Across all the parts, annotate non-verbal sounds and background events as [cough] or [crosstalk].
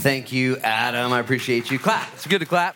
Thank you, Adam. I appreciate you. Clap. It's good to clap.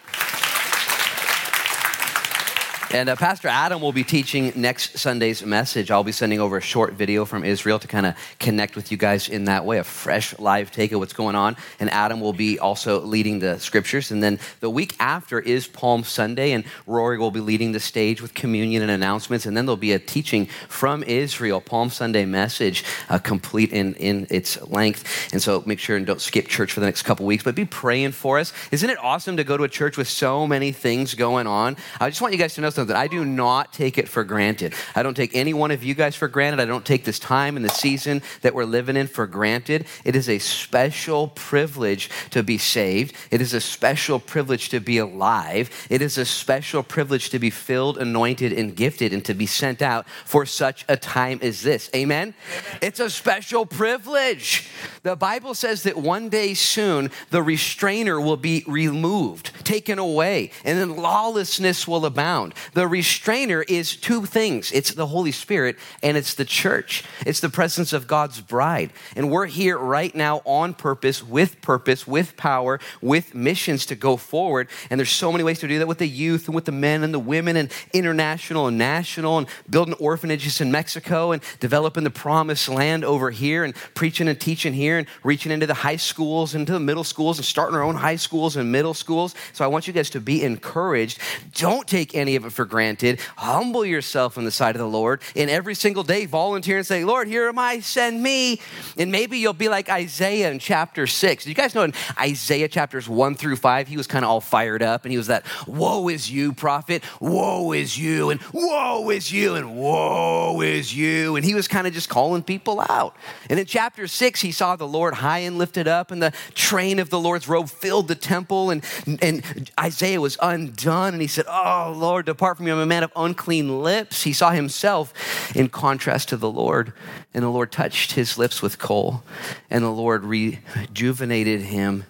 And uh, Pastor Adam will be teaching next Sunday's message. I'll be sending over a short video from Israel to kind of connect with you guys in that way, a fresh live take of what's going on. And Adam will be also leading the scriptures. And then the week after is Palm Sunday, and Rory will be leading the stage with communion and announcements. And then there'll be a teaching from Israel, Palm Sunday message, uh, complete in, in its length. And so make sure and don't skip church for the next couple weeks, but be praying for us. Isn't it awesome to go to a church with so many things going on? I just want you guys to know something something. I do not take it for granted. I don't take any one of you guys for granted. I don't take this time and the season that we're living in for granted. It is a special privilege to be saved. It is a special privilege to be alive. It is a special privilege to be filled, anointed, and gifted and to be sent out for such a time as this. Amen? Amen. It's a special privilege. The Bible says that one day soon the restrainer will be removed, taken away, and then lawlessness will abound. The restrainer is two things it's the Holy Spirit and it's the church, it's the presence of God's bride. And we're here right now on purpose, with purpose, with power, with missions to go forward. And there's so many ways to do that with the youth and with the men and the women and international and national and building orphanages in Mexico and developing the promised land over here and preaching and teaching here and reaching into the high schools and to the middle schools and starting our own high schools and middle schools. So I want you guys to be encouraged. Don't take any of it for granted. Humble yourself in the sight of the Lord. And every single day, volunteer and say, Lord, here am I, send me. And maybe you'll be like Isaiah in chapter six. You guys know in Isaiah chapters one through five, he was kind of all fired up and he was that, Woe is you, prophet. Woe is you. And woe is you. And woe is you. And he was kind of just calling people out. And in chapter six, he saw the Lord high and lifted up, and the train of the Lord's robe filled the temple. And, and Isaiah was undone. And he said, Oh, Lord, depart from me, I'm a man of unclean lips. He saw himself in contrast to the Lord, and the Lord touched his lips with coal, and the Lord rejuvenated him.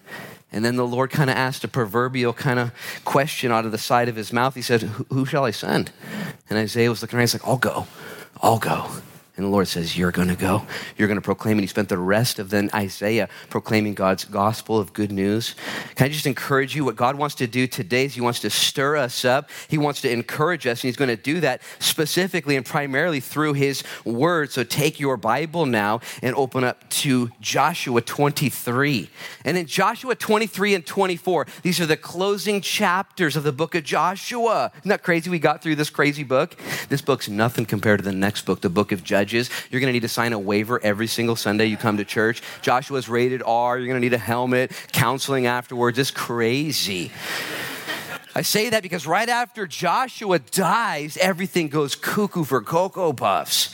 And then the Lord kind of asked a proverbial kind of question out of the side of his mouth. He said, Who shall I send? And Isaiah was looking around, he's like, I'll go, I'll go. And the Lord says, You're going to go. You're going to proclaim. And he spent the rest of then Isaiah proclaiming God's gospel of good news. Can I just encourage you? What God wants to do today is he wants to stir us up. He wants to encourage us. And he's going to do that specifically and primarily through his word. So take your Bible now and open up to Joshua 23. And in Joshua 23 and 24, these are the closing chapters of the book of Joshua. Isn't that crazy? We got through this crazy book. This book's nothing compared to the next book, the book of Judges You're going to need to sign a waiver every single Sunday you come to church. Joshua's rated R. You're going to need a helmet, counseling afterwards. It's crazy. I say that because right after Joshua dies, everything goes cuckoo for Cocoa Puffs.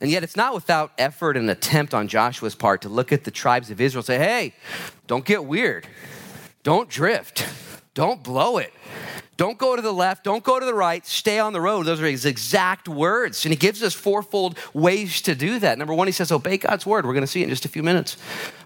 And yet, it's not without effort and attempt on Joshua's part to look at the tribes of Israel and say, hey, don't get weird. Don't drift. Don't blow it. Don't go to the left, don't go to the right, stay on the road. Those are his exact words. And he gives us fourfold ways to do that. Number one, he says, Obey God's word. We're going to see it in just a few minutes.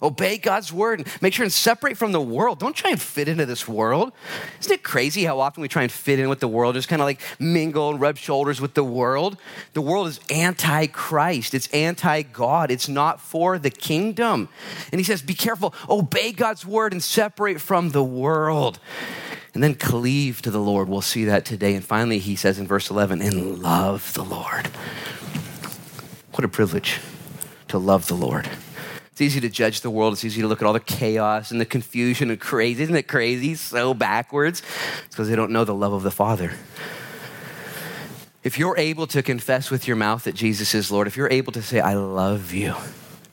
Obey God's word and make sure and separate from the world. Don't try and fit into this world. Isn't it crazy how often we try and fit in with the world, just kind of like mingle and rub shoulders with the world? The world is anti Christ, it's anti God, it's not for the kingdom. And he says, Be careful, obey God's word and separate from the world and then cleave to the Lord. We'll see that today. And finally, he says in verse 11, and love the Lord. What a privilege to love the Lord. It's easy to judge the world. It's easy to look at all the chaos and the confusion and crazy. Isn't it crazy? So backwards. It's because they don't know the love of the Father. If you're able to confess with your mouth that Jesus is Lord, if you're able to say, I love you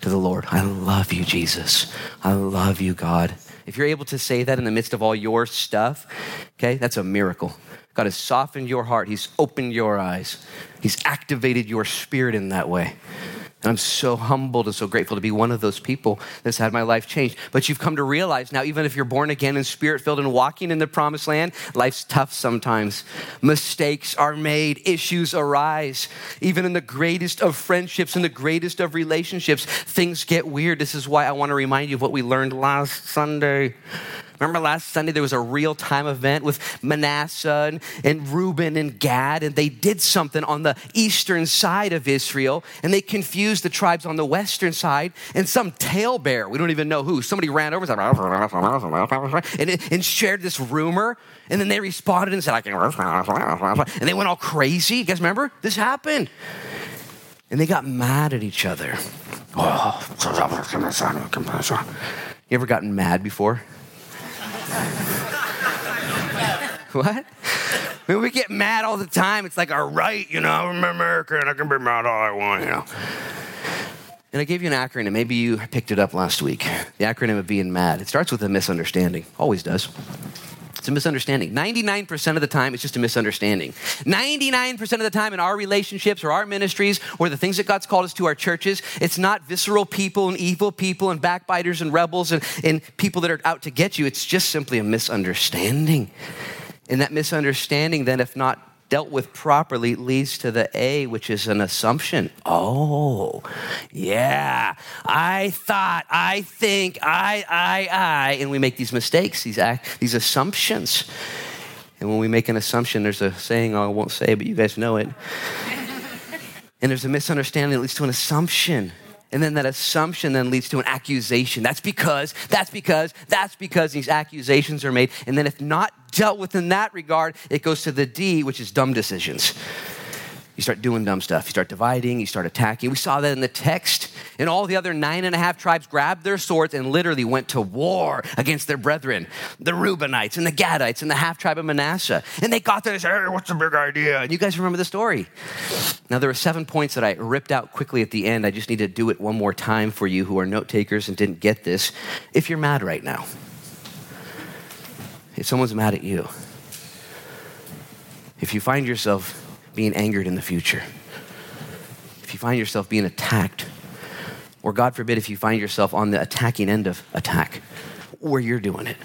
to the Lord, I love you, Jesus, I love you, God if you're able to say that in the midst of all your stuff, okay, that's a miracle. God has softened your heart, He's opened your eyes, He's activated your spirit in that way. And I'm so humbled and so grateful to be one of those people that's had my life changed. But you've come to realize now, even if you're born again and spirit filled and walking in the promised land, life's tough sometimes. Mistakes are made, issues arise. Even in the greatest of friendships and the greatest of relationships, things get weird. This is why I want to remind you of what we learned last Sunday. Remember last Sunday there was a real time event with Manasseh and, and Reuben and Gad, and they did something on the eastern side of Israel, and they confused the tribes on the western side, and some talebearer, we don't even know who, somebody ran over and, and shared this rumor, and then they responded and said, I can, and they went all crazy. You guys remember? This happened. And they got mad at each other. Oh. You ever gotten mad before? [laughs] what? I mean, we get mad all the time. It's like our right, you know. I'm American. I can be mad all I want, you know. And I gave you an acronym. Maybe you picked it up last week. The acronym of being mad. It starts with a misunderstanding. Always does. A misunderstanding. 99% of the time, it's just a misunderstanding. 99% of the time in our relationships or our ministries or the things that God's called us to our churches, it's not visceral people and evil people and backbiters and rebels and, and people that are out to get you. It's just simply a misunderstanding. And that misunderstanding, then, if not dealt with properly leads to the A, which is an assumption. Oh, yeah. I thought, I think, I, I, I. And we make these mistakes, these, act, these assumptions. And when we make an assumption, there's a saying oh, I won't say, but you guys know it. and there's a misunderstanding that leads to an assumption. And then that assumption then leads to an accusation. That's because, that's because, that's because these accusations are made. And then if not dealt with in that regard, it goes to the D, which is dumb decisions. You start doing dumb stuff. You start dividing, you start attacking. We saw that in the text. And all the other nine and a half tribes grabbed their swords and literally went to war against their brethren, the Reubenites and the Gadites and the half tribe of Manasseh. And they got there and said, Hey, what's the big idea? And you guys remember the story. Now, there were seven points that I ripped out quickly at the end. I just need to do it one more time for you who are note takers and didn't get this. If you're mad right now, if someone's mad at you, if you find yourself being angered in the future, if you find yourself being attacked, or God forbid, if you find yourself on the attacking end of attack, where you're doing it,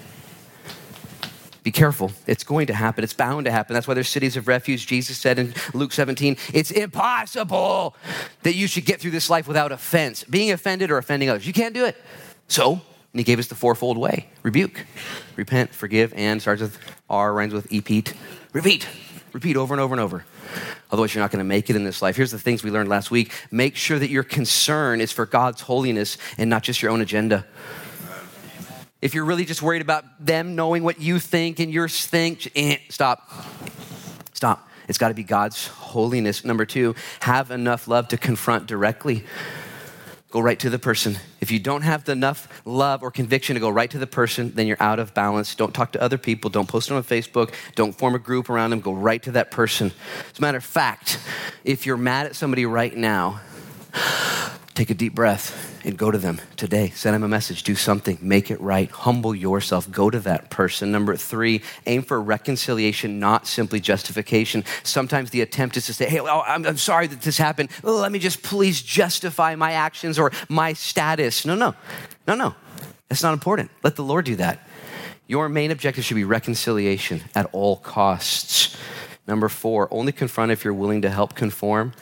be careful. It's going to happen. It's bound to happen. That's why there's cities of refuge. Jesus said in Luke 17, it's impossible that you should get through this life without offense, being offended or offending others. You can't do it. So, and he gave us the fourfold way rebuke, repent, forgive, and starts with R, rhymes with epeat. Repeat. Repeat over and over and over. Otherwise, you're not going to make it in this life. Here's the things we learned last week make sure that your concern is for God's holiness and not just your own agenda. If you're really just worried about them knowing what you think and your think, eh, stop. Stop. It's got to be God's holiness. Number two, have enough love to confront directly. Go right to the person. If you don't have enough love or conviction to go right to the person, then you're out of balance. Don't talk to other people. Don't post them on Facebook. Don't form a group around them. Go right to that person. As a matter of fact, if you're mad at somebody right now, take a deep breath and go to them today. Send them a message, do something, make it right, humble yourself, go to that person. Number three, aim for reconciliation, not simply justification. Sometimes the attempt is to say, hey, well, I'm, I'm sorry that this happened. Oh, let me just please justify my actions or my status. No, no, no, no. That's not important. Let the Lord do that. Your main objective should be reconciliation at all costs. Number four, only confront if you're willing to help conform.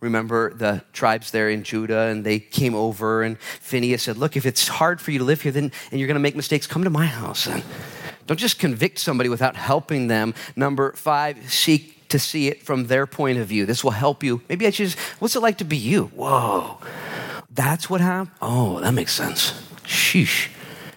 Remember the tribes there in Judah, and they came over, and Phineas said, Look, if it's hard for you to live here, then, and you're going to make mistakes, come to my house. Don't just convict somebody without helping them. Number five, seek to see it from their point of view. This will help you. Maybe I should just, what's it like to be you? Whoa, that's what happened? Oh, that makes sense. Sheesh.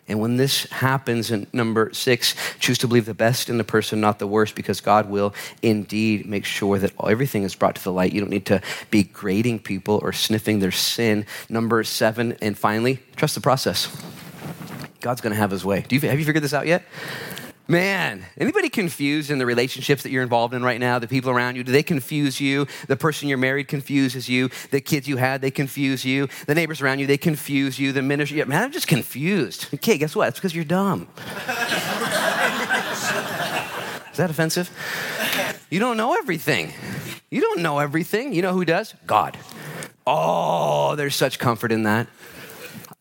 And when this happens, in number six, choose to believe the best in the person, not the worst, because God will indeed make sure that everything is brought to the light. You don't need to be grading people or sniffing their sin. Number seven, and finally, trust the process. God's going to have his way. Do you, have you figured this out yet? Man, anybody confused in the relationships that you're involved in right now? The people around you, do they confuse you? The person you're married confuses you. The kids you had, they confuse you. The neighbors around you, they confuse you. The ministry, yeah, man, I'm just confused. Okay, guess what? It's because you're dumb. Is that offensive? You don't know everything. You don't know everything. You know who does? God. Oh, there's such comfort in that.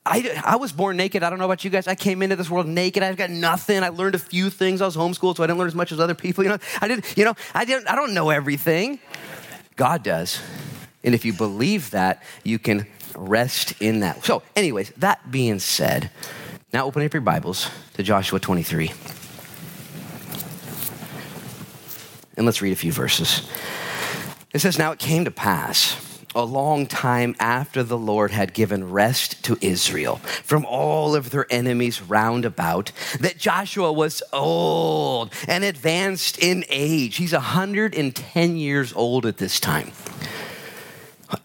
I, I was born naked. I don't know about you guys. I came into this world naked. I've got nothing. I learned a few things. I was homeschooled, so I didn't learn as much as other people. You know, I didn't, you know, I didn't, I don't know everything. God does. And if you believe that, you can rest in that. So, anyways, that being said, Now open up your Bibles to Joshua 23. And let's read a few verses. It says, Now it came to pass a long time after the Lord had given rest to Israel from all of their enemies round about, that Joshua was old and advanced in age. He's 110 years old at this time.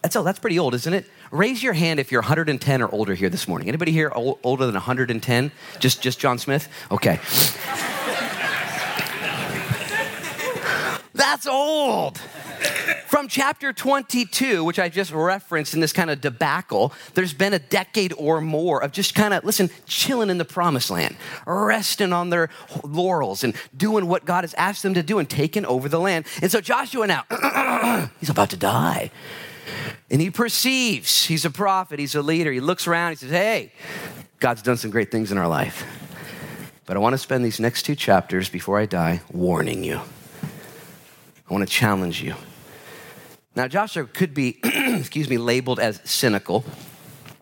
That's, oh, that's pretty old, isn't it? Raise your hand if you're 110 or older here this morning. Anybody here older than 110? Just, just John Smith? Okay. [laughs] That's old. From chapter 22, which I just referenced in this kind of debacle, there's been a decade or more of just kind of, listen, chilling in the promised land, resting on their laurels and doing what God has asked them to do and taking over the land. And so Joshua now, [clears throat] he's about to die. And he perceives, he's a prophet, he's a leader. He looks around, he says, Hey, God's done some great things in our life. But I want to spend these next two chapters before I die warning you. I want to challenge you. Now, Joshua could be, [clears throat] excuse me, labeled as cynical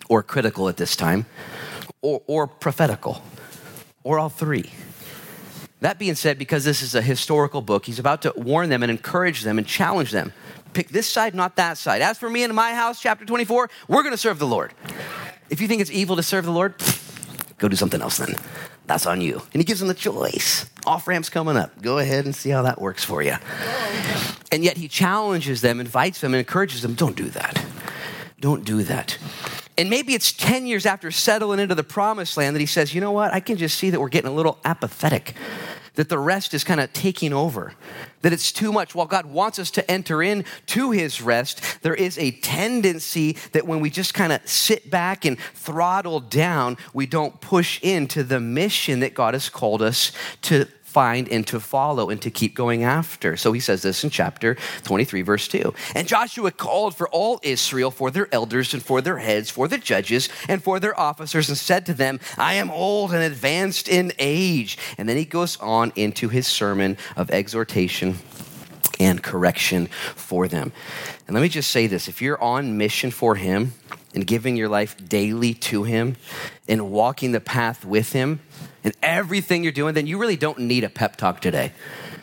or critical at this time, or, or prophetical, or all three. That being said, because this is a historical book, he's about to warn them and encourage them and challenge them. Pick this side, not that side. As for me and my house, chapter 24, we're going to serve the Lord. If you think it's evil to serve the Lord, [sniffs] go do something else then. That's on you. And he gives them the choice. Off ramp's coming up. Go ahead and see how that works for you. And yet he challenges them, invites them, and encourages them don't do that. Don't do that. And maybe it's 10 years after settling into the promised land that he says, you know what? I can just see that we're getting a little apathetic that the rest is kind of taking over, that it's too much. While God wants us to enter in to his rest, there is a tendency that when we just kind of sit back and throttle down, we don't push into the mission that God has called us to find and to follow and to keep going after. So he says this in chapter 23, verse 2. And Joshua called for all Israel, for their elders and for their heads, for the judges and for their officers, and said to them, I am old and advanced in age. And then he goes on into his sermon of exhortation and correction for them. And let me just say this if you're on mission for him and giving your life daily to him and walking the path with him, and everything you're doing, then you really don't need a pep talk today.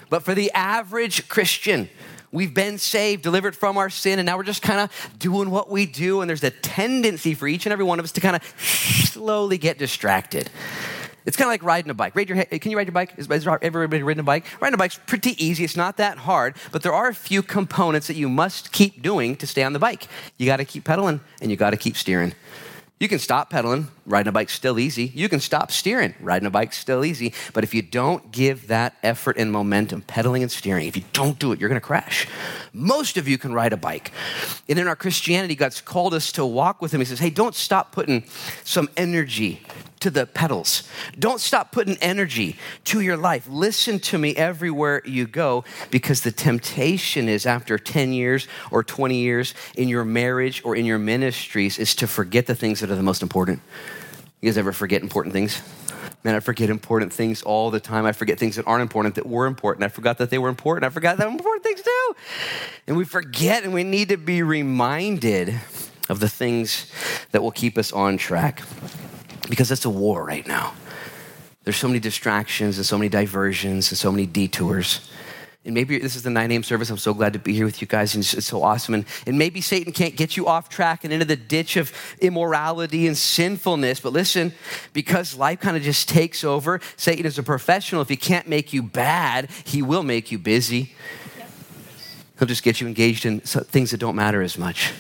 But for the average Christian, we've been saved, delivered from our sin, and now we're just kind of doing what we do. And there's a tendency for each and every one of us to kind of slowly get distracted. It's kind of like riding a bike. Ride your. Can you ride your bike? Is, is everybody riding a bike? Riding a bike's pretty easy. It's not that hard, but there are a few components that you must keep doing to stay on the bike. You got to keep pedaling and you got to keep steering. You can stop pedaling, riding a bike's still easy. You can stop steering, riding a bike's still easy. But if you don't give that effort and momentum, pedaling and steering, if you don't do it, you're gonna crash. Most of you can ride a bike. And in our Christianity, God's called us to walk with Him. He says, hey, don't stop putting some energy to the pedals. Don't stop putting energy to your life. Listen to me everywhere you go because the temptation is after 10 years or 20 years in your marriage or in your ministries is to forget the things that are the most important. You guys ever forget important things? Man, I forget important things all the time. I forget things that aren't important that were important. I forgot that they were important. I forgot that important things too. And we forget and we need to be reminded of the things that will keep us on track because it's a war right now. There's so many distractions and so many diversions and so many detours. And maybe this is the 9 a.m. service. I'm so glad to be here with you guys. And it's so awesome. And, and maybe Satan can't get you off track and into the ditch of immorality and sinfulness. But listen, because life kind of just takes over, Satan is a professional. If he can't make you bad, he will make you busy. He'll just get you engaged in things that don't matter as much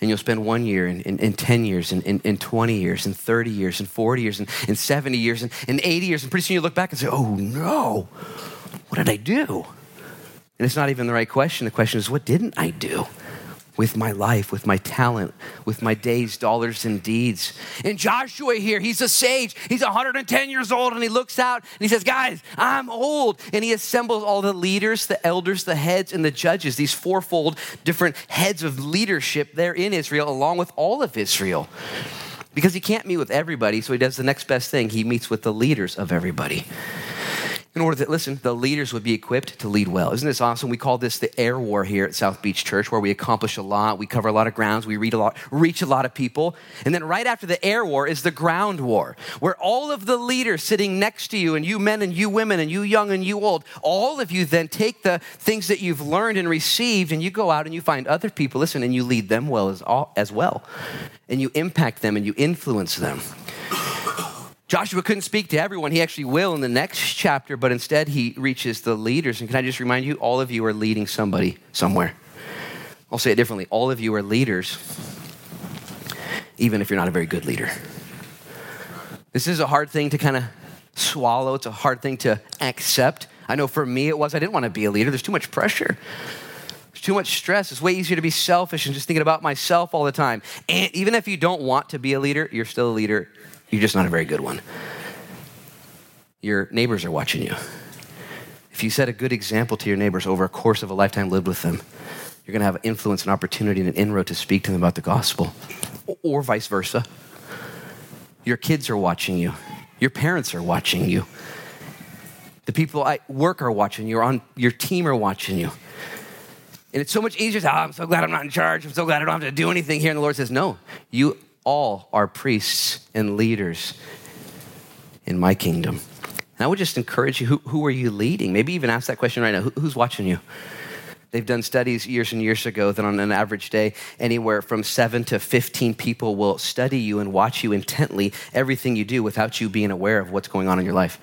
and you'll spend one year and, and, and 10 years and, and, and, 20 years and 30 years and 40 years and, and 70 years and, and 80 years. And pretty soon you look back and say, oh no, what did I do? And it's not even the right question. The question is, what didn't I do? with my life, with my talent, with my days, dollars, and deeds. And Joshua here, he's a sage. He's 110 years old, and he looks out and he says, Guys, I'm old. And he assembles all the leaders, the elders, the heads, and the judges, these fourfold different heads of leadership there in Israel, along with all of Israel. Because he can't meet with everybody, so he does the next best thing he meets with the leaders of everybody. In order that, listen, the leaders would be equipped to lead well. Isn't this awesome? We call this the air war here at South Beach Church, where we accomplish a lot, we cover a lot of grounds, we read a lot, reach a lot of people. And then right after the air war is the ground war, where all of the leaders sitting next to you, and you men and you women, and you young and you old, all of you then take the things that you've learned and received, and you go out and you find other people, listen, and you lead them well as, as well. And you impact them and you influence them. Joshua couldn't speak to everyone. He actually will in the next chapter, but instead he reaches the leaders. And can I just remind you, all of you are leading somebody somewhere. I'll say it differently. All of you are leaders, even if you're not a very good leader. This is a hard thing to kind of swallow, it's a hard thing to accept. I know for me it was. I didn't want to be a leader, there's too much pressure. There's too much stress. It's way easier to be selfish and just thinking about myself all the time. And even if you don't want to be a leader, you're still a leader you're just not a very good one. Your neighbors are watching you. If you set a good example to your neighbors over a course of a lifetime lived with them, you're going to have influence and opportunity and an inroad to speak to them about the gospel, or vice versa. Your kids are watching you. Your parents are watching you. The people at work are watching you, on your team are watching you. And it's so much easier to oh, I'm so glad I'm not in charge. I'm so glad I don't have to do anything here. And the Lord says, No, you all are priests and leaders in my kingdom. And I would just encourage you who, who are you leading? Maybe even ask that question right now who, who's watching you? They've done studies years and years ago that on an average day, anywhere from seven to 15 people will study you and watch you intently, everything you do without you being aware of what's going on in your life.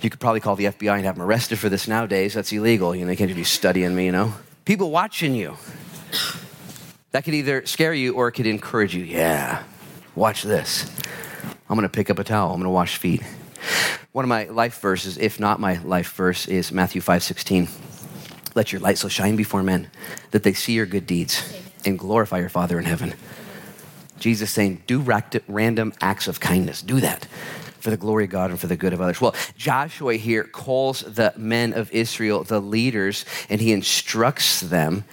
You could probably call the FBI and have them arrested for this nowadays. That's illegal. You know, they can't just be studying me, you know? People watching you. That could either scare you or it could encourage you. Yeah, watch this. I'm going to pick up a towel. I'm going to wash feet. One of my life verses, if not my life verse, is Matthew 5 16. Let your light so shine before men that they see your good deeds and glorify your Father in heaven. Jesus saying, do random acts of kindness. Do that for the glory of God and for the good of others. Well, Joshua here calls the men of Israel the leaders and he instructs them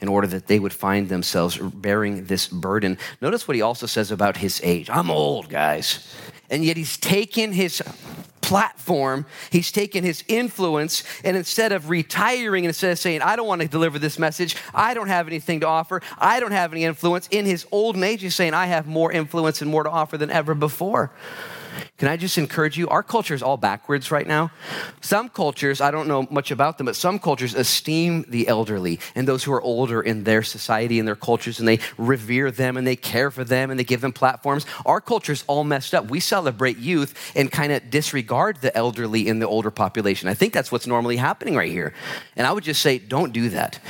in order that they would find themselves bearing this burden. Notice what he also says about his age. I'm old, guys. And yet he's taken his platform, he's taken his influence, and instead of retiring, instead of saying, I don't want to deliver this message, I don't have anything to offer, I don't have any influence, in his old age, he's saying, I have more influence and more to offer than ever before. Can I just encourage you? Our culture is all backwards right now. Some cultures, I don't know much about them, but some cultures esteem the elderly and those who are older in their society and their cultures, and they revere them and they care for them and they give them platforms. Our culture is all messed up. We celebrate youth and kind of disregard the elderly in the older population. I think that's what's normally happening right here. And I would just say, don't do that.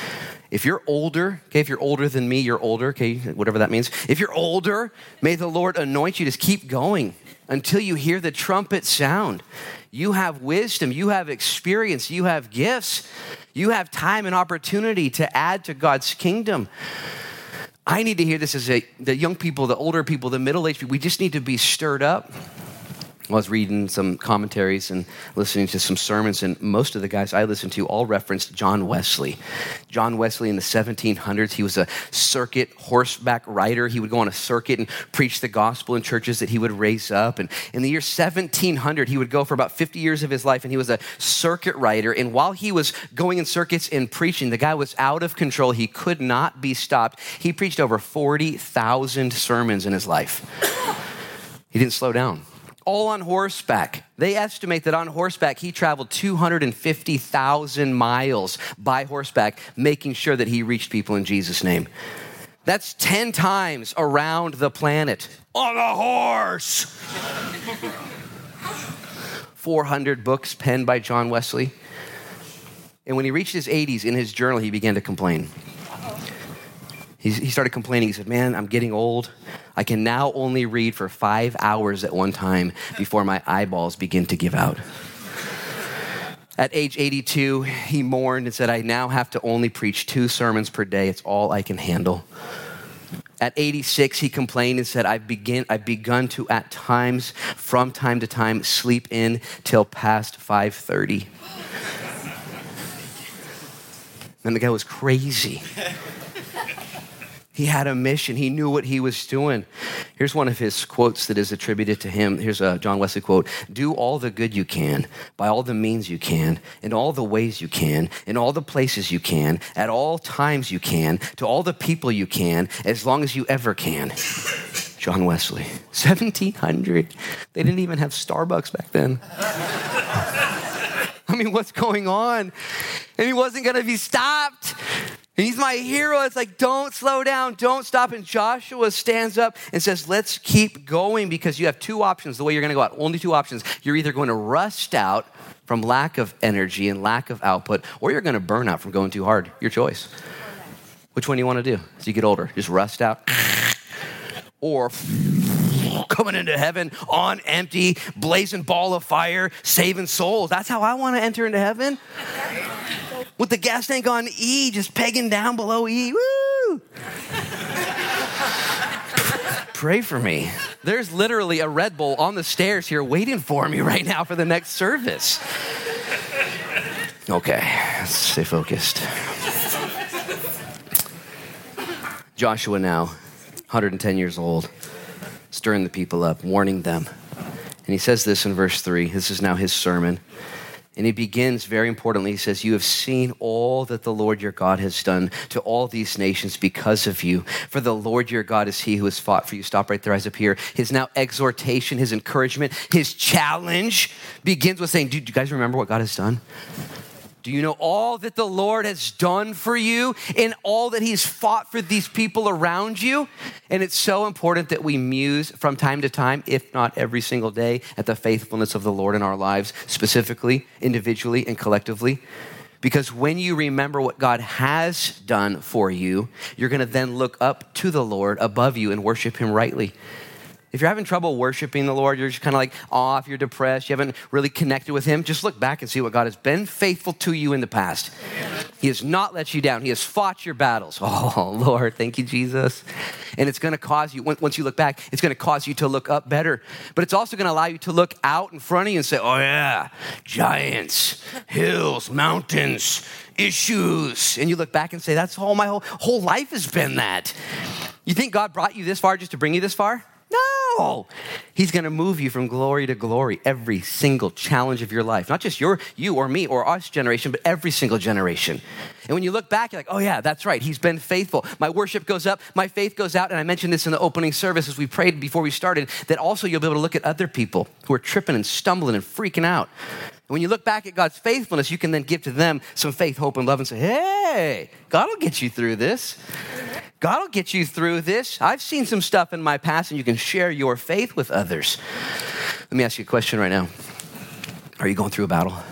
If you're older, okay, if you're older than me, you're older, okay, whatever that means. If you're older, may the Lord anoint you. Just keep going until you hear the trumpet sound. You have wisdom, you have experience, you have gifts, you have time and opportunity to add to God's kingdom. I need to hear this as a, the young people, the older people, the middle aged people. We just need to be stirred up. I was reading some commentaries and listening to some sermons, and most of the guys I listened to all referenced John Wesley. John Wesley in the 1700s, he was a circuit horseback rider. He would go on a circuit and preach the gospel in churches that he would raise up. And in the year 1700, he would go for about 50 years of his life, and he was a circuit rider. And while he was going in circuits and preaching, the guy was out of control. He could not be stopped. He preached over 40,000 sermons in his life. He didn't slow down all on horseback. They estimate that on horseback, he traveled 250,000 miles by horseback, making sure that he reached people in Jesus' name. That's 10 times around the planet on a horse. 400 books penned by John Wesley. And when he reached his 80s, in his journal, he began to complain. He started complaining. He said, Man, I'm getting old. I can now only read for five hours at one time before my eyeballs begin to give out. At age 82, he mourned and said, I now have to only preach two sermons per day. It's all I can handle. At 86, he complained and said, I've, begin, I've begun to, at times, from time to time, sleep in till past 5.30. And the guy was crazy. He had a mission. He knew what he was doing. Here's one of his quotes that is attributed to him. Here's a John Wesley quote Do all the good you can, by all the means you can, in all the ways you can, in all the places you can, at all times you can, to all the people you can, as long as you ever can. John Wesley. [laughs] 1700. They didn't even have Starbucks back then. [laughs] I mean, what's going on? And he wasn't going to be stopped. He's my hero. It's like, don't slow down, don't stop. And Joshua stands up and says, let's keep going because you have two options the way you're going to go out. Only two options. You're either going to rust out from lack of energy and lack of output, or you're going to burn out from going too hard. Your choice. Which one do you want to do as you get older? Just rust out? Or [laughs] coming into heaven on empty, blazing ball of fire, saving souls. That's how I want to enter into heaven with the gas tank on E, just pegging down below E. Woo! Pray for me. There's literally a Red Bull on the stairs here waiting for me right now for the next service. Okay, stay focused. Joshua now, 110 years old, stirring the people up, warning them. And he says this in verse 3. This is now his sermon. And he begins very importantly. He says, You have seen all that the Lord your God has done to all these nations because of you. For the Lord your God is he who has fought for you. Stop right there, eyes up here. His now exhortation, his encouragement, his challenge begins with saying, Do you guys remember what God has done? Do you know all that the Lord has done for you and all that He's fought for these people around you? And it's so important that we muse from time to time, if not every single day, at the faithfulness of the Lord in our lives, specifically, individually, and collectively. Because when you remember what God has done for you, you're going to then look up to the Lord above you and worship Him rightly. If you're having trouble worshiping the Lord, you're just kind of like off, you're depressed, you haven't really connected with Him, just look back and see what God has been faithful to you in the past. He has not let you down, He has fought your battles. [laughs] Oh, Lord, thank you, Jesus. And it's going to cause you, once you look back, it's going to cause you to look up better. But it's also going to allow you to look out in front of you and say, oh, yeah, giants, hills, mountains, issues. And you look back and say, that's all my whole, whole life has been that. You think God brought you this far just to bring you this far? No. He's going to move you from glory to glory every single challenge of your life. Not just your you or me or us generation, but every single generation. And when you look back, you're like, oh yeah, that's right. He's been faithful. My worship goes up, my faith goes out. And I mentioned this in the opening service as we prayed before we started, that also you'll be able to look at other people who are tripping and stumbling and freaking out. When you look back at God's faithfulness, you can then give to them some faith, hope, and love and say, hey, God will get you through this. God will get you through this. I've seen some stuff in my past, and you can share your faith with others. Let me ask you a question right now Are you going through a battle? Are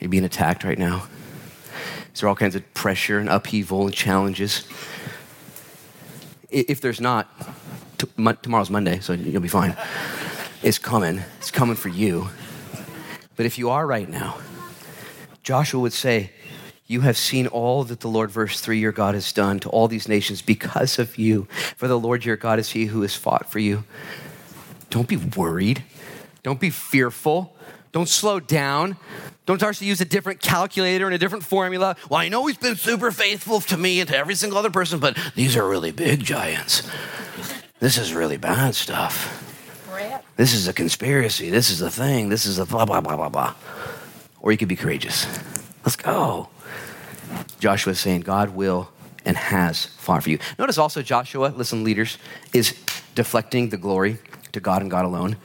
you being attacked right now? Is there all kinds of pressure and upheaval and challenges? If there's not, tomorrow's Monday, so you'll be fine. It's coming. It's coming for you. But if you are right now, Joshua would say, you have seen all that the Lord, verse 3, your God has done to all these nations because of you. For the Lord your God is he who has fought for you. Don't be worried. Don't be fearful. Don't slow down. Don't start to use a different calculator and a different formula. Well, I know he's been super faithful to me and to every single other person, but these are really big giants. This is really bad stuff. This is a conspiracy. This is a thing. This is a blah, blah, blah, blah, blah. Or you could be courageous. Let's go. Joshua is saying, God will and has fought for you. Notice also, Joshua, listen, leaders, is deflecting the glory to God and God alone.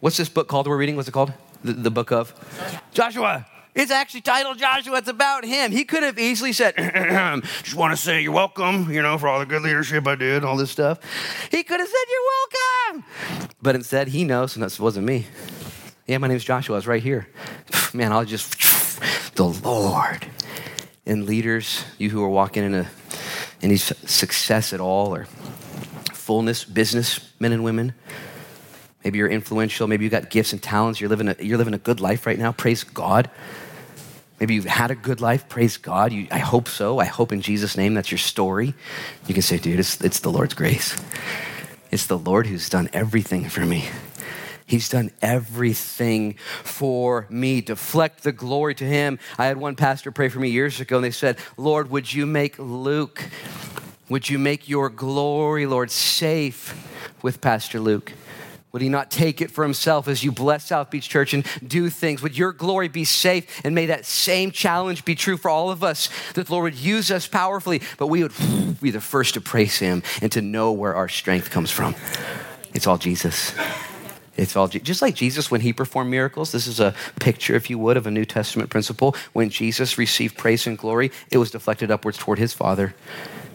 What's this book called we're reading? What's it called? The, the book of Joshua. It's actually titled Joshua. It's about him. He could have easily said, [clears throat] just want to say you're welcome, you know, for all the good leadership I did, all this stuff. He could have said, you're welcome. But instead, he knows, and that wasn't me. Yeah, my name's Joshua. I was right here. [sniffs] Man, I'll just, [sniffs] the Lord and leaders, you who are walking in a, any success at all or fullness, business, men and women. Maybe you're influential. Maybe you've got gifts and talents. You're living a, you're living a good life right now. Praise God. Maybe you've had a good life. Praise God. You, I hope so. I hope in Jesus' name that's your story. You can say, dude, it's, it's the Lord's grace. It's the Lord who's done everything for me. He's done everything for me. Deflect the glory to him. I had one pastor pray for me years ago, and they said, Lord, would you make Luke Would you make your glory, Lord, safe with Pastor Luke? Would he not take it for himself as you bless South Beach Church and do things? Would your glory be safe? And may that same challenge be true for all of us that the Lord would use us powerfully, but we would be the first to praise him and to know where our strength comes from. It's all Jesus. It's all just like Jesus when he performed miracles. This is a picture, if you would, of a New Testament principle. When Jesus received praise and glory, it was deflected upwards toward his Father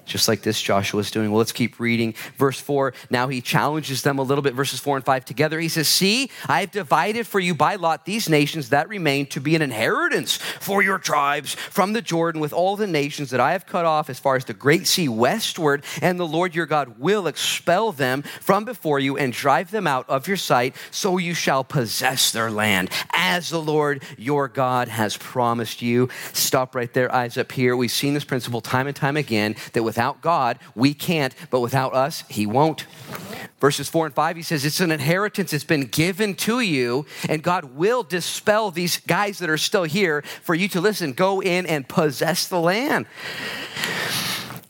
just like this Joshua is doing. Well, let's keep reading. Verse 4, now he challenges them a little bit, verses 4 and 5 together. He says, See, I have divided for you by lot these nations that remain to be an inheritance for your tribes from the Jordan with all the nations that I have cut off as far as the great sea westward, and the Lord your God will expel them from before you and drive them out of your sight, so you shall possess their land as the Lord your God has promised you. Stop right there, eyes up here. We've seen this principle time and time again that with Without God, we can't, but without us, He won't. Verses 4 and 5, he says, It's an inheritance, it's been given to you, and God will dispel these guys that are still here for you to listen, go in and possess the land.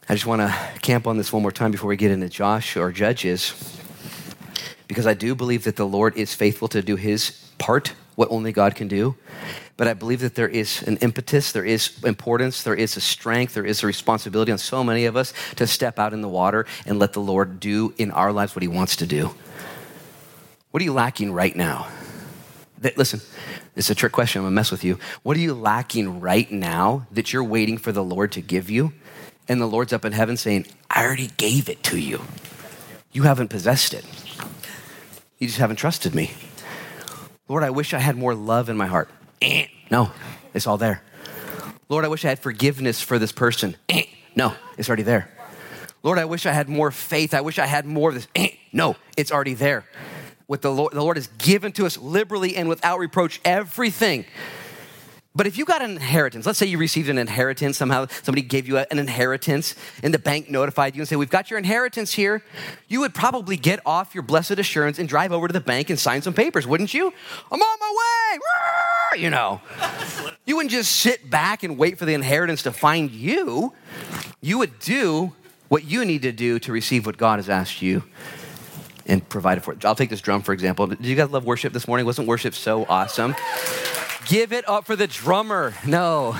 I just want to camp on this one more time before we get into Josh or Judges, because I do believe that the Lord is faithful to do his part, what only God can do. But I believe that there is an impetus, there is importance, there is a strength, there is a responsibility on so many of us to step out in the water and let the Lord do in our lives what He wants to do. What are you lacking right now? That, listen, it's a trick question. I'm gonna mess with you. What are you lacking right now that you're waiting for the Lord to give you? And the Lord's up in heaven saying, I already gave it to you. You haven't possessed it. You just haven't trusted me. Lord, I wish I had more love in my heart. Eh. No, it's all there. Lord, I wish I had forgiveness for this person. Eh. No, it's already there. Lord, I wish I had more faith. I wish I had more of this. Eh. No, it's already there. What the Lord, the Lord has given to us liberally and without reproach, everything but if you got an inheritance, let's say you received an inheritance, somehow somebody gave you an inheritance and the bank notified you and said, We've got your inheritance here, you would probably get off your blessed assurance and drive over to the bank and sign some papers, wouldn't you? I'm on my way, you know. You wouldn't just sit back and wait for the inheritance to find you. You would do what you need to do to receive what God has asked you and provide it for. I'll take this drum, for example. Did you guys love worship this morning? Wasn't worship so awesome? Give it up for the drummer. No.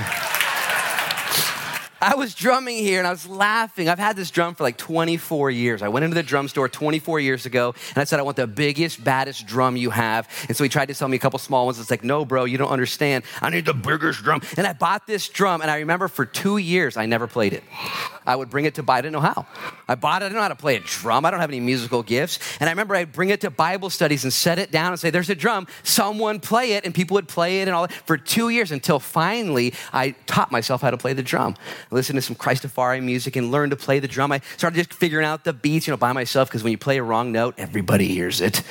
I was drumming here and I was laughing. I've had this drum for like 24 years. I went into the drum store 24 years ago and I said, I want the biggest, baddest drum you have. And so he tried to sell me a couple small ones. It's like, no, bro, you don't understand. I need the biggest drum. And I bought this drum and I remember for two years I never played it. I would bring it to. I didn't know how. I bought it. I didn't know how to play a drum. I don't have any musical gifts. And I remember I'd bring it to Bible studies and set it down and say, there's a drum. Someone play it. And people would play it and all that for two years until finally I taught myself how to play the drum listen to some Christafari music and learn to play the drum. I started just figuring out the beats, you know, by myself because when you play a wrong note, everybody hears it.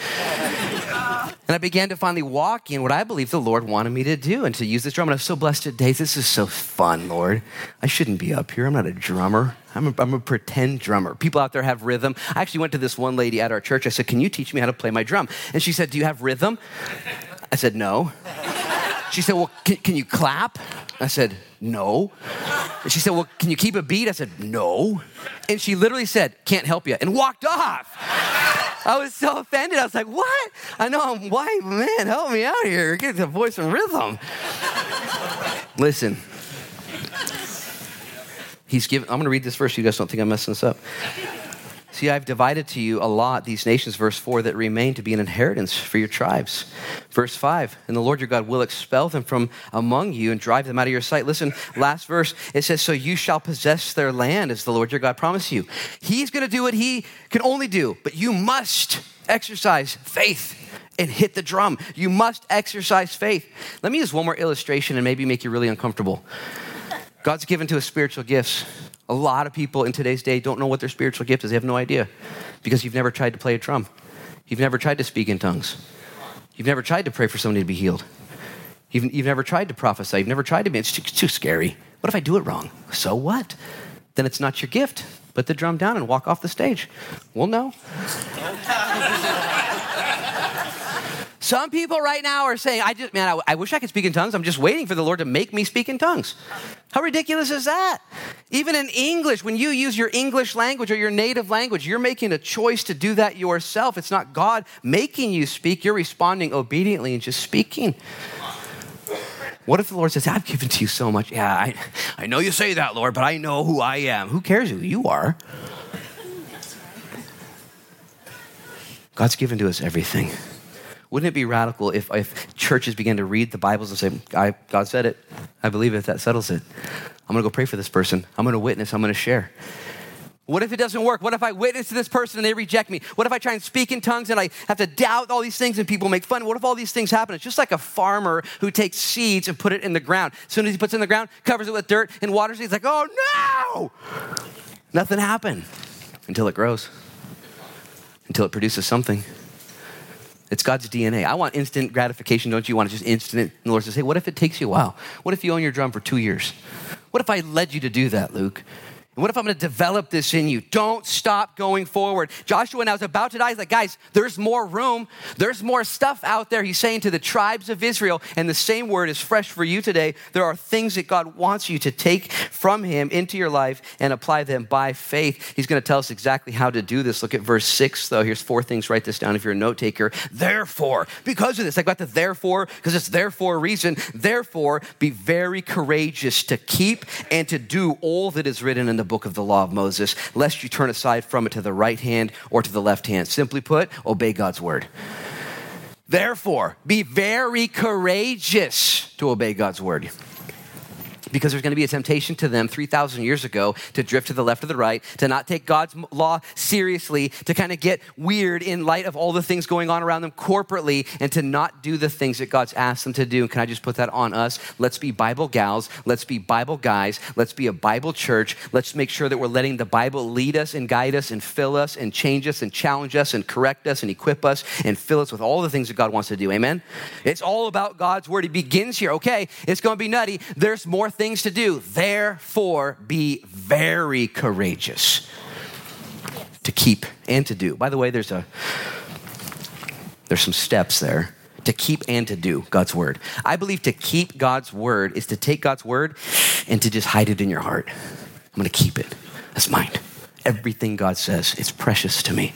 and I began to finally walk in what I believe the Lord wanted me to do and to use this drum. And I'm so blessed today. This is so fun, Lord. I shouldn't be up here. I'm not a drummer. I'm a, I'm a pretend drummer. People out there have rhythm. I actually went to this one lady at our church. I said, Can you teach me how to play my drum? And she said, Do you have rhythm? I said, No. She said, Well, can, can you clap? I said, No. And she said, Well, can you keep a beat? I said, No. And she literally said, Can't help you, and walked off. I was so offended. I was like, What? I know I'm white, man, help me out here. Get the voice and rhythm. Listen. He's given, I'm going to read this verse. So you guys don't think I'm messing this up. See, I've divided to you a lot these nations, verse 4, that remain to be an inheritance for your tribes. Verse 5, and the Lord your God will expel them from among you and drive them out of your sight. Listen, last verse, it says, So you shall possess their land as the Lord your God promised you. He's going to do what he can only do, but you must exercise faith and hit the drum. You must exercise faith. Let me use one more illustration and maybe make you really uncomfortable. God's given to us spiritual gifts. A lot of people in today's day don't know what their spiritual gift is. They have no idea because you've never tried to play a drum. You've never tried to speak in tongues. You've never tried to pray for somebody to be healed. You've, you've never tried to prophesy. You've never tried to be, it's too, it's too scary. What if I do it wrong? So what? Then it's not your gift. Put the drum down and walk off the stage. Well, no. Some people right now are saying, I just, man, I, I, wish I could speak in tongues. I'm just waiting for the Lord to make me speak in tongues. How ridiculous is that? Even in English, when you use your English language or your native language, you're making a choice to do that yourself. It's not God making you speak, you're responding obediently and just speaking. What if the Lord says, I've given to you so much? Yeah, I, I know you say that, Lord, but I know who I am. Who cares who you are? God's given to us everything. Wouldn't it be radical if, if churches began to read the Bibles and say, God said it, I believe it, that settles it. I'm gonna go pray for this person. I'm gonna witness, I'm gonna share. What if it doesn't work? What if I witness to this person and they reject me? What if I try and speak in tongues and I have to doubt all these things and people make fun? What if all these things happen? It's just like a farmer who takes seeds and put it in the ground. As soon as he puts it in the ground, covers it with dirt and waters it, he's like, oh no! Nothing happened until it grows, until it produces something. It's God's DNA. I want instant gratification, don't you? want it just instant? And the Lord says, hey, what if it takes you a while? What if you own your drum for two years? What if I led you to do that, Luke? What if I'm going to develop this in you? Don't stop going forward. Joshua, when I was about to die, he's like, guys, there's more room. There's more stuff out there. He's saying to the tribes of Israel, and the same word is fresh for you today. There are things that God wants you to take from Him into your life and apply them by faith. He's going to tell us exactly how to do this. Look at verse six, though. Here's four things. Write this down if you're a note taker. Therefore, because of this, I got the therefore, because it's there for a reason. Therefore, be very courageous to keep and to do all that is written in the book of the law of Moses, lest you turn aside from it to the right hand or to the left hand. Simply put, obey God's word. Therefore, be very courageous to obey God's word because there's going to be a temptation to them 3,000 years ago to drift to the left or the right, to not take God's law seriously, to kind of get weird in light of all the things going on around them corporately, and to not do the things that God's asked them to do. And can I just put that on us? Let's be Bible gals. Let's be Bible guys. Let's be a Bible church. Let's make sure that we're letting the Bible lead us and guide us and fill us and change us and challenge us and correct us and equip us and fill us with all the things that God wants to do. Amen? It's all about God's word. It begins here. Okay, it's going to be nutty. There's more things to do. Therefore, be very courageous to keep and to do. By the way, there's a there's some steps there to keep and to do God's word. I believe to keep God's word is to take God's word and to just hide it in your heart. I'm going to keep it. That's mine. Everything God says, it's precious to me.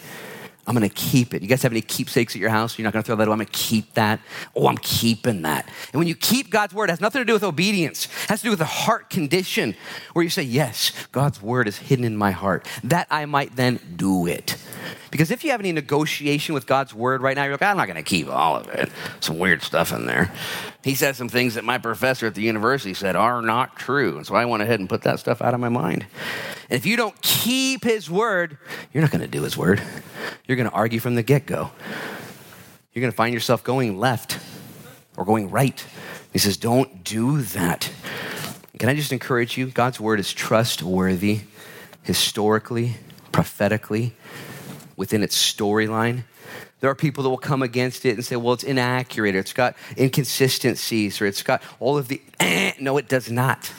I'm going to keep it. You guys have any keepsakes at your house? You're not going to throw that away. I'm going to keep that. Oh, I'm keeping that. And when you keep God's word, it has nothing to do with obedience. It has to do with a heart condition where you say, Yes, God's word is hidden in my heart, that I might then do it. Because if you have any negotiation with God's word right now, you're like, I'm not going to keep all of it. Some weird stuff in there. He said some things that my professor at the university said are not true. And so I went ahead and put that stuff out of my mind. And if you don't keep his word, you're not going to do his word. You're going to argue from the get go. You're going to find yourself going left or going right. He says, Don't do that. Can I just encourage you? God's word is trustworthy historically, prophetically, within its storyline. There are people that will come against it and say, well, it's inaccurate, or it's got inconsistencies, or it's got all of the, eh. no, it does not.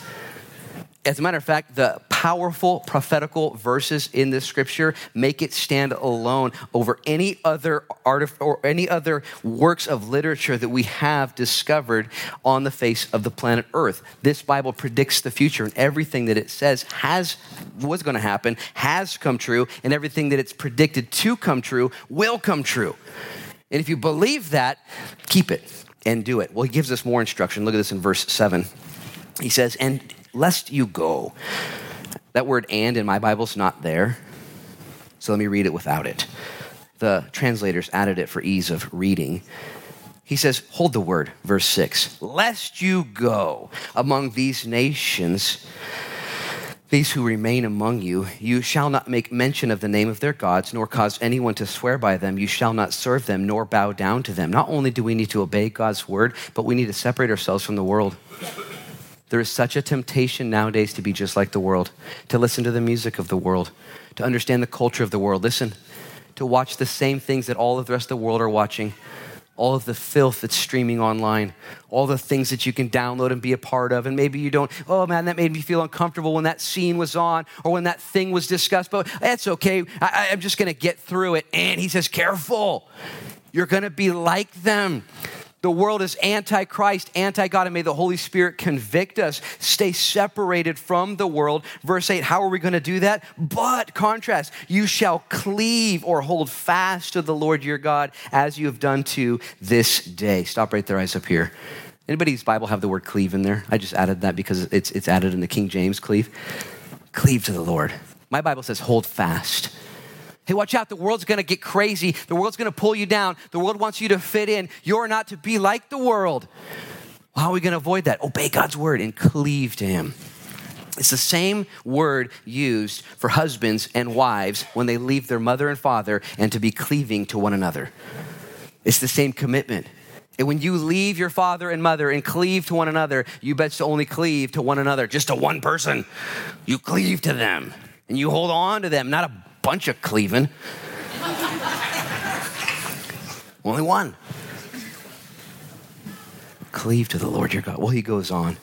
As a matter of fact, the powerful prophetical verses in this scripture make it stand alone over any other art or any other works of literature that we have discovered on the face of the planet Earth. This Bible predicts the future, and everything that it says has was going to happen has come true, and everything that it's predicted to come true will come true. And if you believe that, keep it and do it. Well, he gives us more instruction. Look at this in verse 7. He says, And lest you go. That word and in my Bible's not there. So let me read it without it. The translators added it for ease of reading. He says, Hold the word, verse 6. Lest you go among these nations, these who remain among you, you shall not make mention of the name of their gods, nor cause anyone to swear by them. You shall not serve them, nor bow down to them. Not only do we need to obey God's word, but we need to separate ourselves from the world. There is such a temptation nowadays to be just like the world, to listen to the music of the world, to understand the culture of the world. Listen, to watch the same things that all of the rest of the world are watching, all of the filth that's streaming online, all the things that you can download and be a part of. And maybe you don't, oh man, that made me feel uncomfortable when that scene was on or when that thing was discussed, but that's okay. I, I'm just going to get through it. And he says, careful. You're going to be like them. The world is anti Christ, anti God, and may the Holy Spirit convict us. Stay separated from the world. Verse 8, how are we going to do that? But, contrast, you shall cleave or hold fast to the Lord your God as you have done to this day. Stop right there, eyes up here. Anybody's Bible have the word cleave in there? I just added that because it's, it's added in the King James cleave. Cleave to the Lord. My Bible says hold fast. Hey, watch out. The world's going to get crazy. The world's going to pull you down. The world wants you to fit in. You're not to be like the world. How are we going to avoid that? Obey God's word and cleave to Him. It's the same word used for husbands and wives when they leave their mother and father and to be cleaving to one another. It's the same commitment. And when you leave your father and mother and cleave to one another, you bet to only cleave to one another, just to one person. You cleave to them and you hold on to them, not a bunch of cleaving. Only one. Cleave to the Lord your God. Well, he goes on.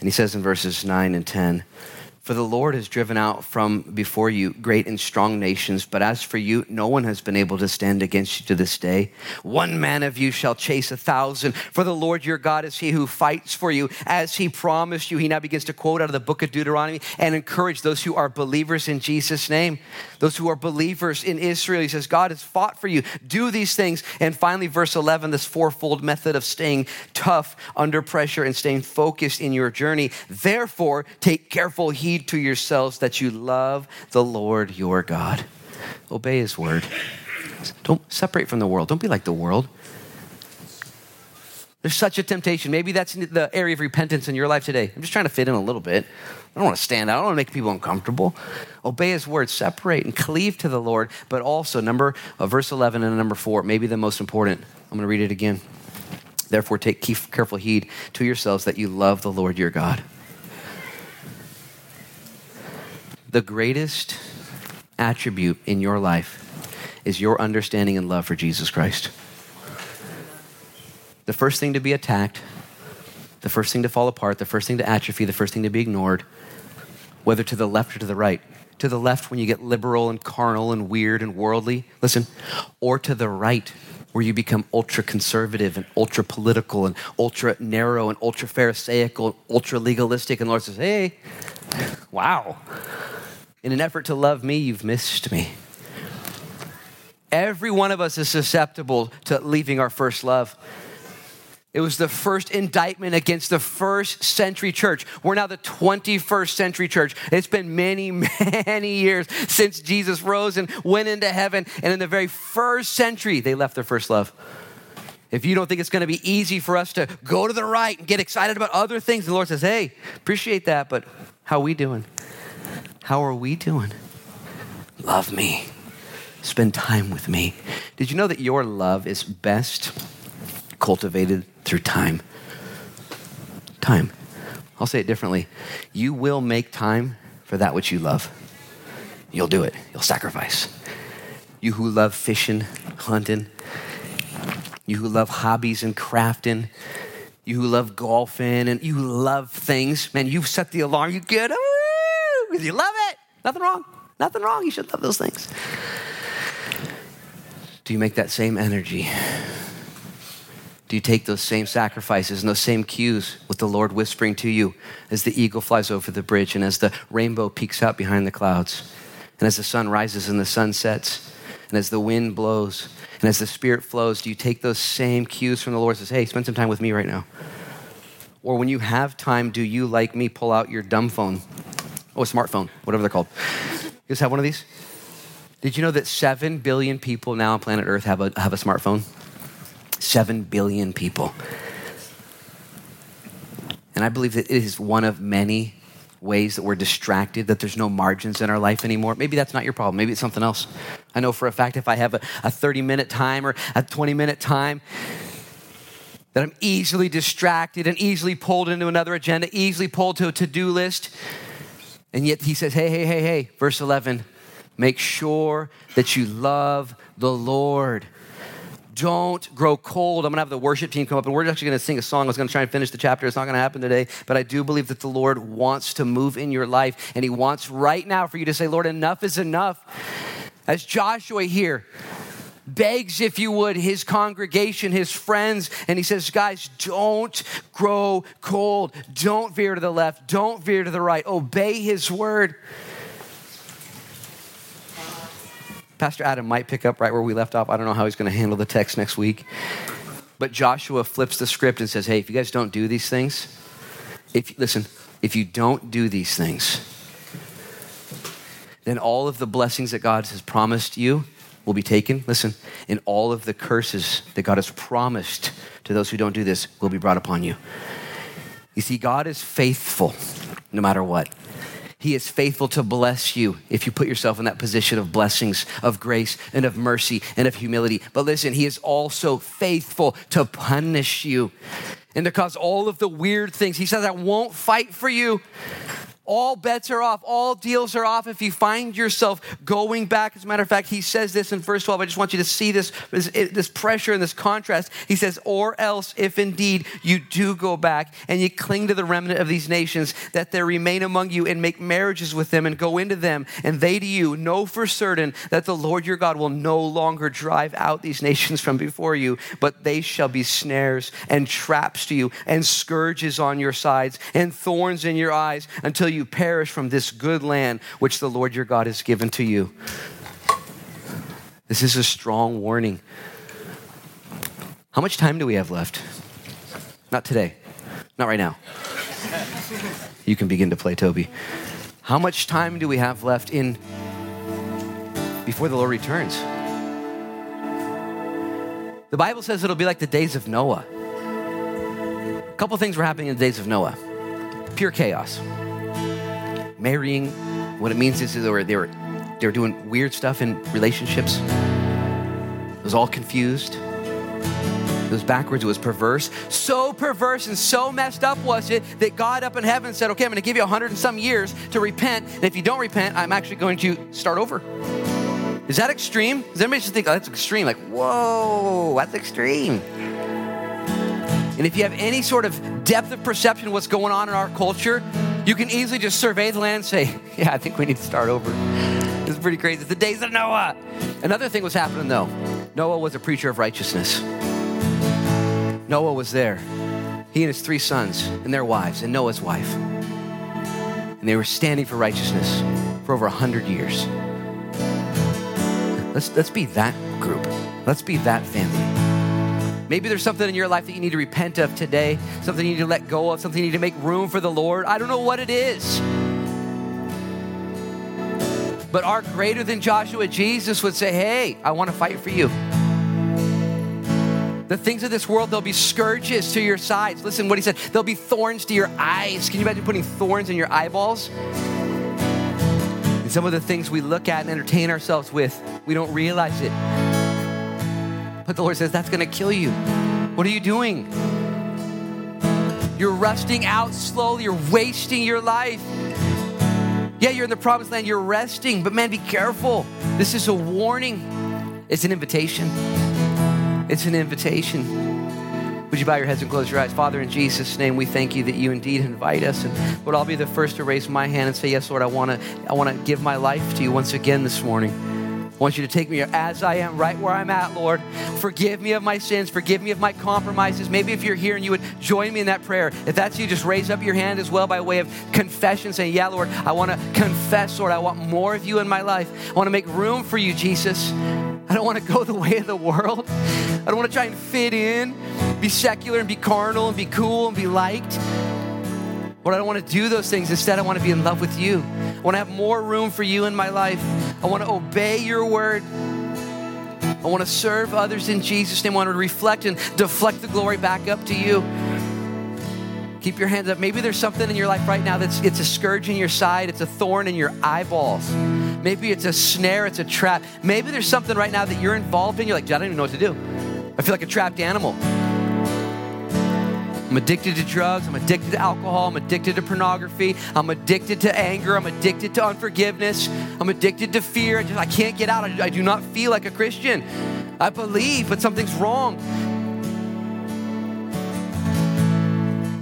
And he says in verses 9 and 10 for the Lord has driven out from before you great and strong nations, but as for you, no one has been able to stand against you to this day. One man of you shall chase a thousand, for the Lord your God is he who fights for you, as he promised you. He now begins to quote out of the book of Deuteronomy and encourage those who are believers in Jesus' name, those who are believers in Israel. He says, God has fought for you. Do these things. And finally, verse 11, this fourfold method of staying tough under pressure and staying focused in your journey. Therefore, take careful heed heed to yourselves that you love the Lord your God. Obey his word. Don't separate from the world. Don't be like the world. There's such a temptation. Maybe that's the area of repentance in your life today. I'm just trying to fit in a little bit. I don't want to stand out. I don't want to make people uncomfortable. Obey his word, separate and cleave to the Lord, but also, number uh, verse 11 and number 4, maybe the most important. I'm going to read it again. Therefore, take careful heed to yourselves that you love the Lord your God. The greatest attribute in your life is your understanding and love for Jesus Christ. The first thing to be attacked, the first thing to fall apart, the first thing to atrophy, the first thing to be ignored, whether to the left or to the right. To the left, when you get liberal and carnal and weird and worldly, listen, or to the right, where you become ultra conservative and ultra political and ultra narrow and ultra pharisaical, and ultra legalistic. And the Lord says, hey, wow. In an effort to love me, you've missed me. Every one of us is susceptible to leaving our first love. It was the first indictment against the first century church. We're now the 21st century church. It's been many, [laughs] many years since Jesus rose and went into heaven. And in the very first century, they left their first love. If you don't think it's going to be easy for us to go to the right and get excited about other things, the Lord says, hey, appreciate that, but how are we doing? How are we doing? Love me. Spend time with me. Did you know that your love is best cultivated through time? Time. I'll say it differently. You will make time for that which you love. You'll do it. You'll sacrifice. You who love fishing, hunting, you who love hobbies and crafting, you who love golfing, and you love things, man, you've set the alarm, you get, because you love it. Nothing wrong. Nothing wrong. You should love those things. Do you make that same energy? Do you take those same sacrifices and those same cues with the Lord whispering to you as the eagle flies over the bridge and as the rainbow peeks out behind the clouds and as the sun rises and the sun sets and as the wind blows and as the spirit flows? Do you take those same cues from the Lord and says, hey, spend some time with me right now? Or when you have time, do you, like me, pull out your dumb phone Oh, a smartphone, whatever they're called. You guys have one of these? Did you know that 7 billion people now on planet Earth have a, have a smartphone? 7 billion people. And I believe that it is one of many ways that we're distracted, that there's no margins in our life anymore. Maybe that's not your problem. Maybe it's something else. I know for a fact if I have a, a 30 minute time or a 20 minute time, that I'm easily distracted and easily pulled into another agenda, easily pulled to a to do list. And yet he says, hey, hey, hey, hey, verse 11, make sure that you love the Lord. Don't grow cold. I'm going to have the worship team come up and we're actually going to sing a song. I was going to try and finish the chapter. It's not going to happen today, but I do believe that the Lord wants to move in your life and he wants right now for you to say, Lord, enough is enough. As Joshua here, begs, if you would, his congregation, his friends, and he says, Guys, don't grow cold. Don't veer to the left. Don't veer to the right. Obey his word. Pastor Adam might pick up right where we left off. I don't know how he's going to handle the text next week. But Joshua flips the script and says, Hey, if you guys don't do these things, if listen, if you don't do these things, then all of the blessings that God has promised you will be taken. Listen, and all of the curses that God has promised to those who don't do this will be brought upon you. You see, God is faithful no matter what. He is faithful to bless you if you put yourself in that position of blessings, of grace, and of mercy, and of humility. But listen, He is also faithful to punish you and to cause all of the weird things. He says, I won't fight for you all bets are off. All deals are off if you find yourself going back. As a matter of fact, he says this in verse 12. I just want you to see this, this, pressure and this contrast. He says, Or else, if indeed you do go back and you cling to the remnant of these nations, that there remain among you and make marriages with them and go into them, and they to you, know for certain that the Lord your God will no longer drive out these nations from before you, but they shall be snares and traps to you, and scourges on your sides, and thorns in your eyes until you you perish from this good land which the Lord your God has given to you. This is a strong warning. How much time do we have left? Not today. Not right now. You can begin to play, Toby. How much time do we have left in before the Lord returns? The Bible says it'll be like the days of Noah. A couple things were happening in the days of Noah. Pure chaos marrying. What it means is they were, they were, they were doing weird stuff in relationships. It was all confused. It was backwards. It was perverse. So perverse and so messed up was it that God up in heaven said, Okay, I'm going to give you a hundred and some years to repent. And if you don't repent, I'm actually going to start over. Is that extreme? Does anybody just think, oh, that's extreme? Like, whoa, that's extreme. And if you have any sort of depth of perception of what's going on in our culture, you can easily just survey the land and say, [laughs] yeah, I think we need to start over. This is pretty crazy. It's the days of Noah. Another thing was happening though. Noah was a preacher of righteousness. Noah was there. He and his three sons and their wives and Noah's wife. And they were standing for righteousness for over a hundred years. Let's, let's be that group. Let's be that family. Maybe there's something in your life that you need to repent of today, something you need to let go of, something you need to make room for the Lord. I don't know what it is. But our greater than Joshua, Jesus, would say, Hey, I want to fight for you. The things of this world, there'll be scourges to your sides. Listen what he said. There'll be thorns to your eyes. Can you imagine putting thorns in your eyeballs? And some of the things we look at and entertain ourselves with, we don't realize it. But the Lord says, that's going to kill you. What are you doing? You're rusting out slowly. You're wasting your life. Yeah, you're in the promised land. You're resting. But man, be careful. This is a warning. It's an invitation. It's an invitation. Would you bow your heads and close your eyes? Father, in Jesus' name, we thank you that you indeed invite us. And Lord, I'll be the first to raise my hand and say, Yes, Lord, I want to I want to give my life to you once again this morning. I want you to take me as I am, right where I'm at, Lord. Forgive me of my sins. Forgive me of my compromises. Maybe if you're here and you would join me in that prayer. If that's you, just raise up your hand as well by way of confession, saying, Yeah, Lord, I want to confess, Lord. I want more of you in my life. I want to make room for you, Jesus. I don't want to go the way of the world. I don't want to try and fit in, be secular and be carnal and be cool and be liked. Lord, I don't want to do those things. Instead, I want to be in love with you. I want to have more room for you in my life. I want to obey your word. I want to serve others in Jesus' name. I want to reflect and deflect the glory back up to you. Keep your hands up. Maybe there's something in your life right now that's it's a scourge in your side, it's a thorn in your eyeballs. Maybe it's a snare, it's a trap. Maybe there's something right now that you're involved in. You're like, I don't even know what to do. I feel like a trapped animal. I'm addicted to drugs. I'm addicted to alcohol. I'm addicted to pornography. I'm addicted to anger. I'm addicted to unforgiveness. I'm addicted to fear. I, just, I can't get out. I, I do not feel like a Christian. I believe, but something's wrong.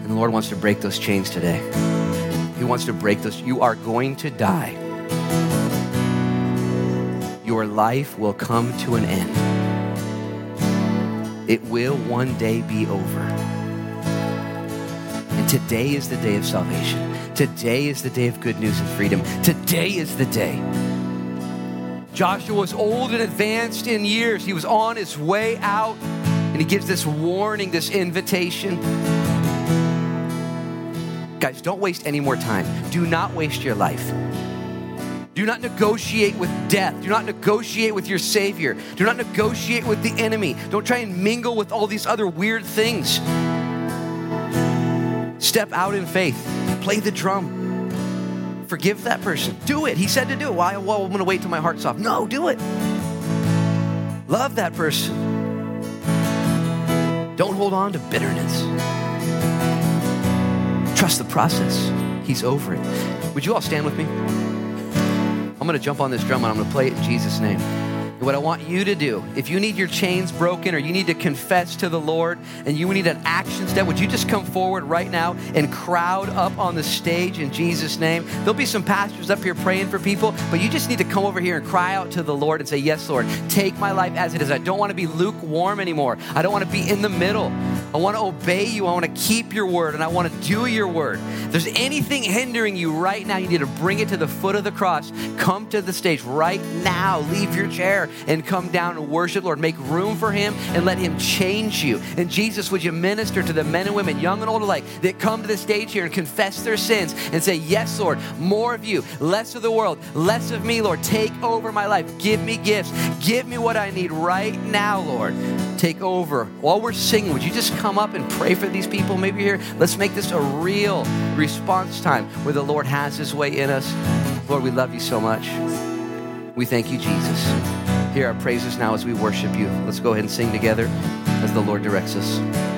And the Lord wants to break those chains today. He wants to break those. You are going to die. Your life will come to an end It will one day be over. Today is the day of salvation. Today is the day of good news and freedom. Today is the day. Joshua was old and advanced in years. He was on his way out, and he gives this warning, this invitation. Guys, don't waste any more time. Do not waste your life. Do not negotiate with death. Do not negotiate with your Savior. Do not negotiate with the enemy. Don't try and mingle with all these other weird things. Step out in faith. Play the drum. Forgive that person. Do it. He said to do it. Why? Well, I'm going to wait till my heart's soft. No, do it. Love that person. Don't hold on to bitterness. Trust the process. He's over it. Would you all stand with me? I'm going to jump on this drum and I'm going to play it in Jesus' name. What I want you to do, if you need your chains broken or you need to confess to the Lord and you need an action step, would you just come forward right now and crowd up on the stage in Jesus' name? There'll be some pastors up here praying for people, but you just need to come over here and cry out to the Lord and say, Yes, Lord, take my life as it is. I don't want to be lukewarm anymore. I don't want to be in the middle. I want to obey you. I want to keep your word and I want to do your word. If there's anything hindering you right now, you need to bring it to the foot of the cross. Come to the stage right now. Leave your chair and come down and worship, Lord. Make room for Him and let Him change you. And Jesus, would you minister to the men and women, young and old alike, that come to the stage here and confess their sins and say, Yes, Lord, more of you, less of the world, less of me, Lord. Take over my life. Give me gifts. Give me what I need right now, Lord. Take over. While we're singing, would you just come up and pray for these people? Maybe you're here. Let's make this a real response time where the Lord has His way in us. Lord, we love you so much. We thank you, Jesus. Hear our praises now as we worship you. Let's go ahead and sing together as the Lord directs us.